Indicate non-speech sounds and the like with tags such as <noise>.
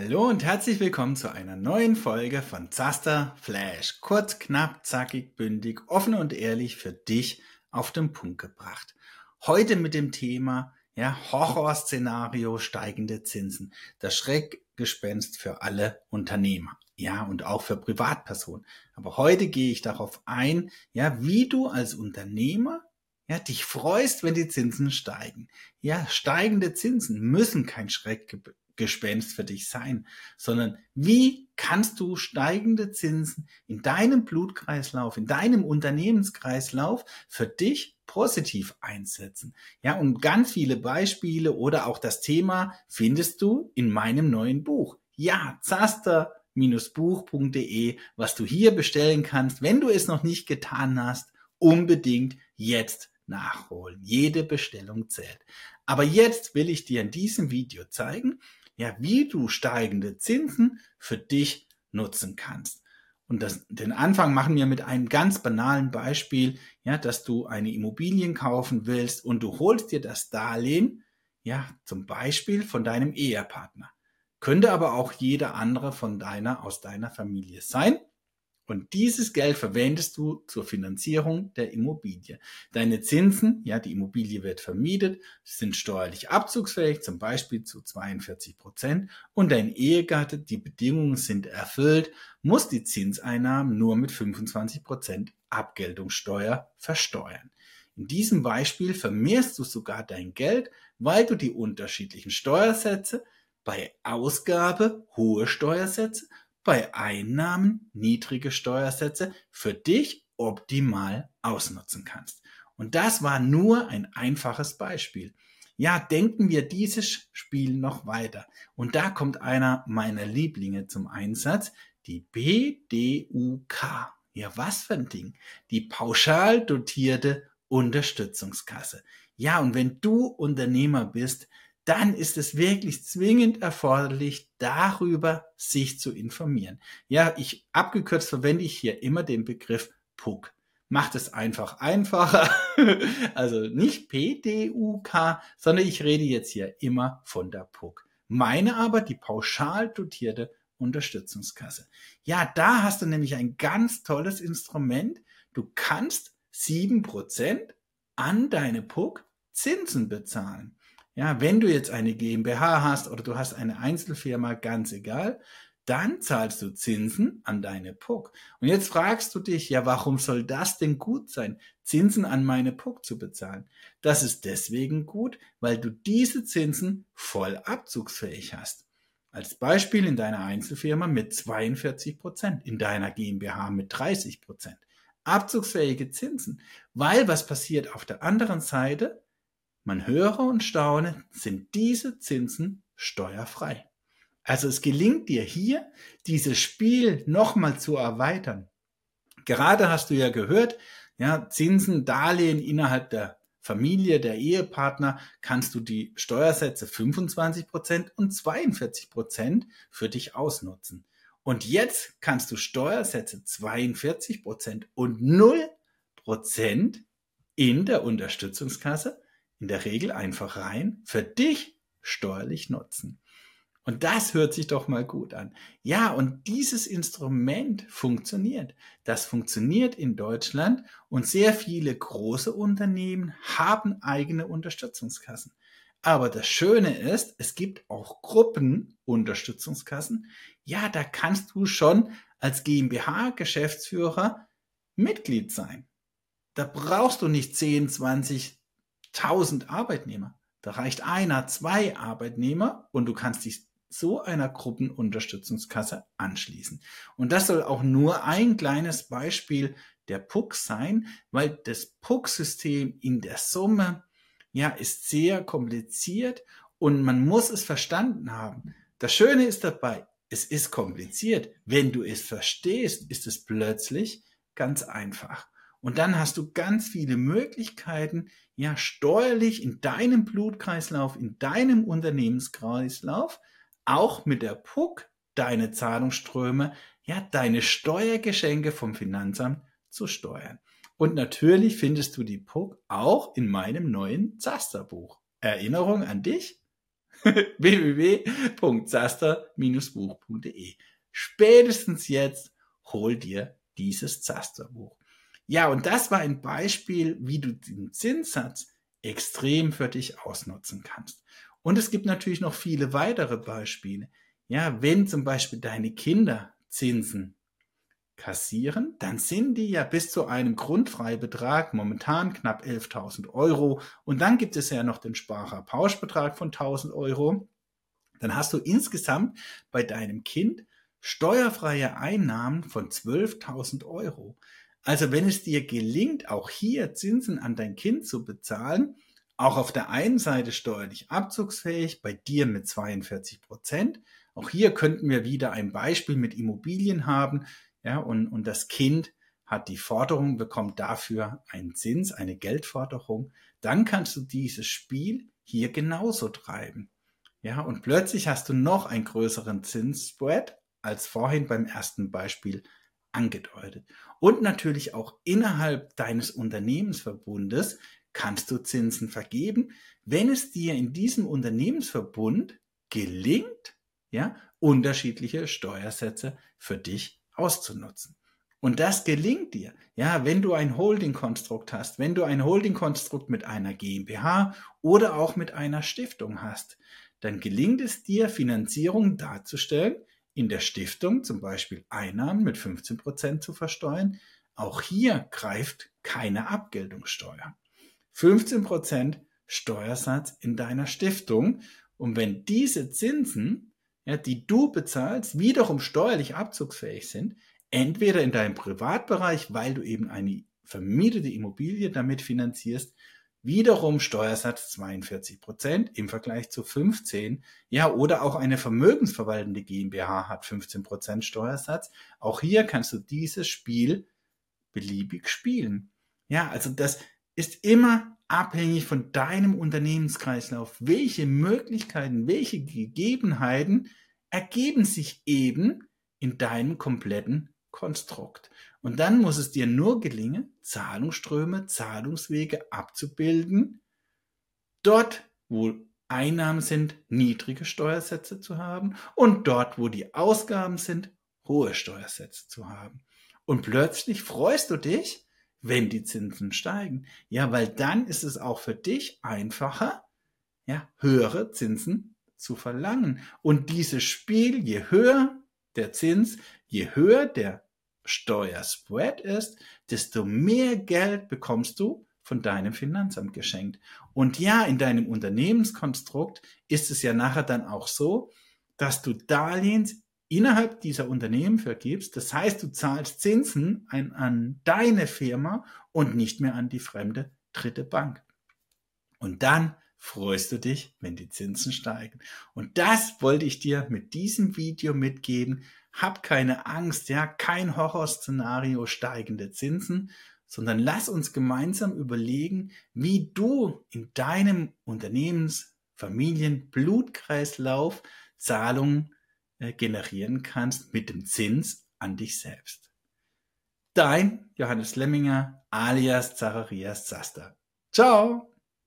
Hallo und herzlich willkommen zu einer neuen Folge von Zaster Flash. Kurz, knapp, zackig, bündig, offen und ehrlich für dich auf den Punkt gebracht. Heute mit dem Thema ja, Horrorszenario steigende Zinsen. Das Schreckgespenst für alle Unternehmer. Ja, und auch für Privatpersonen. Aber heute gehe ich darauf ein, ja, wie du als Unternehmer ja, dich freust, wenn die Zinsen steigen. Ja, steigende Zinsen müssen kein Schreckgespenst für dich sein, sondern wie kannst du steigende Zinsen in deinem Blutkreislauf, in deinem Unternehmenskreislauf für dich positiv einsetzen. Ja, und ganz viele Beispiele oder auch das Thema findest du in meinem neuen Buch. Ja, Zaster buch.de, was du hier bestellen kannst. Wenn du es noch nicht getan hast, unbedingt jetzt nachholen. Jede Bestellung zählt. Aber jetzt will ich dir in diesem Video zeigen, ja, wie du steigende Zinsen für dich nutzen kannst. Und das, den Anfang machen wir mit einem ganz banalen Beispiel, ja, dass du eine Immobilien kaufen willst und du holst dir das Darlehen, ja, zum Beispiel von deinem Ehepartner. Könnte aber auch jeder andere von deiner, aus deiner Familie sein. Und dieses Geld verwendest du zur Finanzierung der Immobilie. Deine Zinsen, ja, die Immobilie wird vermietet, sind steuerlich abzugsfähig, zum Beispiel zu 42 Prozent. Und dein Ehegatte, die Bedingungen sind erfüllt, muss die Zinseinnahmen nur mit 25 Prozent Abgeltungssteuer versteuern. In diesem Beispiel vermehrst du sogar dein Geld, weil du die unterschiedlichen Steuersätze bei Ausgabe hohe Steuersätze bei Einnahmen niedrige Steuersätze für dich optimal ausnutzen kannst. Und das war nur ein einfaches Beispiel. Ja, denken wir dieses Spiel noch weiter. Und da kommt einer meiner Lieblinge zum Einsatz, die BDUK. Ja, was für ein Ding? Die pauschal dotierte Unterstützungskasse. Ja, und wenn du Unternehmer bist, dann ist es wirklich zwingend erforderlich, darüber sich zu informieren. Ja, ich abgekürzt verwende ich hier immer den Begriff PUK. Macht es einfach einfacher. <laughs> also nicht PDUK, sondern ich rede jetzt hier immer von der PUK. Meine aber die pauschal dotierte Unterstützungskasse. Ja, da hast du nämlich ein ganz tolles Instrument. Du kannst sieben Prozent an deine PUK Zinsen bezahlen. Ja, wenn du jetzt eine GmbH hast oder du hast eine Einzelfirma, ganz egal, dann zahlst du Zinsen an deine PUC. Und jetzt fragst du dich, ja, warum soll das denn gut sein, Zinsen an meine PUC zu bezahlen? Das ist deswegen gut, weil du diese Zinsen voll abzugsfähig hast. Als Beispiel in deiner Einzelfirma mit 42 Prozent, in deiner GmbH mit 30 Prozent. Abzugsfähige Zinsen. Weil was passiert auf der anderen Seite? Man höre und staune, sind diese Zinsen steuerfrei. Also es gelingt dir hier, dieses Spiel nochmal zu erweitern. Gerade hast du ja gehört, ja, Zinsen, Darlehen innerhalb der Familie, der Ehepartner, kannst du die Steuersätze 25 Prozent und 42 Prozent für dich ausnutzen. Und jetzt kannst du Steuersätze 42 Prozent und 0 Prozent in der Unterstützungskasse in der Regel einfach rein, für dich steuerlich nutzen. Und das hört sich doch mal gut an. Ja, und dieses Instrument funktioniert. Das funktioniert in Deutschland und sehr viele große Unternehmen haben eigene Unterstützungskassen. Aber das Schöne ist, es gibt auch Gruppenunterstützungskassen. Ja, da kannst du schon als GmbH-Geschäftsführer Mitglied sein. Da brauchst du nicht 10, 20, 1000 Arbeitnehmer. Da reicht einer, zwei Arbeitnehmer und du kannst dich so einer Gruppenunterstützungskasse anschließen. Und das soll auch nur ein kleines Beispiel der PUC sein, weil das PUC-System in der Summe ja ist sehr kompliziert und man muss es verstanden haben. Das Schöne ist dabei, es ist kompliziert. Wenn du es verstehst, ist es plötzlich ganz einfach. Und dann hast du ganz viele Möglichkeiten, ja, steuerlich in deinem Blutkreislauf, in deinem Unternehmenskreislauf, auch mit der PUC deine Zahlungsströme, ja, deine Steuergeschenke vom Finanzamt zu steuern. Und natürlich findest du die PUC auch in meinem neuen Zasterbuch. Erinnerung an dich? <laughs> www.zaster-buch.de. Spätestens jetzt hol dir dieses Zasterbuch. Ja, und das war ein Beispiel, wie du den Zinssatz extrem für dich ausnutzen kannst. Und es gibt natürlich noch viele weitere Beispiele. Ja, wenn zum Beispiel deine Kinder Zinsen kassieren, dann sind die ja bis zu einem Grundfreibetrag, momentan knapp 11.000 Euro. Und dann gibt es ja noch den Sparer-Pauschbetrag von 1.000 Euro. Dann hast du insgesamt bei deinem Kind steuerfreie Einnahmen von 12.000 Euro. Also wenn es dir gelingt, auch hier Zinsen an dein Kind zu bezahlen, auch auf der einen Seite steuerlich abzugsfähig, bei dir mit 42 Prozent. Auch hier könnten wir wieder ein Beispiel mit Immobilien haben. Ja, und, und das Kind hat die Forderung, bekommt dafür einen Zins, eine Geldforderung. Dann kannst du dieses Spiel hier genauso treiben. Ja, und plötzlich hast du noch einen größeren Zinsspread als vorhin beim ersten Beispiel angedeutet. Und natürlich auch innerhalb deines Unternehmensverbundes kannst du Zinsen vergeben, wenn es dir in diesem Unternehmensverbund gelingt, ja, unterschiedliche Steuersätze für dich auszunutzen. Und das gelingt dir, ja, wenn du ein Holding-Konstrukt hast, wenn du ein Holding-Konstrukt mit einer GmbH oder auch mit einer Stiftung hast, dann gelingt es dir, Finanzierung darzustellen, in der Stiftung zum Beispiel Einnahmen mit 15 Prozent zu versteuern. Auch hier greift keine Abgeltungssteuer. 15 Prozent Steuersatz in deiner Stiftung. Und wenn diese Zinsen, ja, die du bezahlst, wiederum steuerlich abzugsfähig sind, entweder in deinem Privatbereich, weil du eben eine vermietete Immobilie damit finanzierst, wiederum Steuersatz 42 Prozent im Vergleich zu 15. Ja, oder auch eine vermögensverwaltende GmbH hat 15 Prozent Steuersatz. Auch hier kannst du dieses Spiel beliebig spielen. Ja, also das, ist immer abhängig von deinem Unternehmenskreislauf. Welche Möglichkeiten, welche Gegebenheiten ergeben sich eben in deinem kompletten Konstrukt. Und dann muss es dir nur gelingen, Zahlungsströme, Zahlungswege abzubilden, dort, wo Einnahmen sind, niedrige Steuersätze zu haben und dort, wo die Ausgaben sind, hohe Steuersätze zu haben. Und plötzlich freust du dich, wenn die Zinsen steigen. Ja, weil dann ist es auch für dich einfacher, ja, höhere Zinsen zu verlangen. Und dieses Spiel, je höher der Zins, je höher der Steuerspread ist, desto mehr Geld bekommst du von deinem Finanzamt geschenkt. Und ja, in deinem Unternehmenskonstrukt ist es ja nachher dann auch so, dass du Darlehens innerhalb dieser Unternehmen vergibst. Das heißt, du zahlst Zinsen an, an deine Firma und nicht mehr an die fremde dritte Bank. Und dann freust du dich, wenn die Zinsen steigen. Und das wollte ich dir mit diesem Video mitgeben. Hab keine Angst, ja, kein Horrorszenario steigende Zinsen, sondern lass uns gemeinsam überlegen, wie du in deinem Unternehmens, Familien, Blutkreislauf Zahlungen äh, generieren kannst mit dem Zins an dich selbst. Dein Johannes Lemminger alias Zacharias Zaster. Ciao!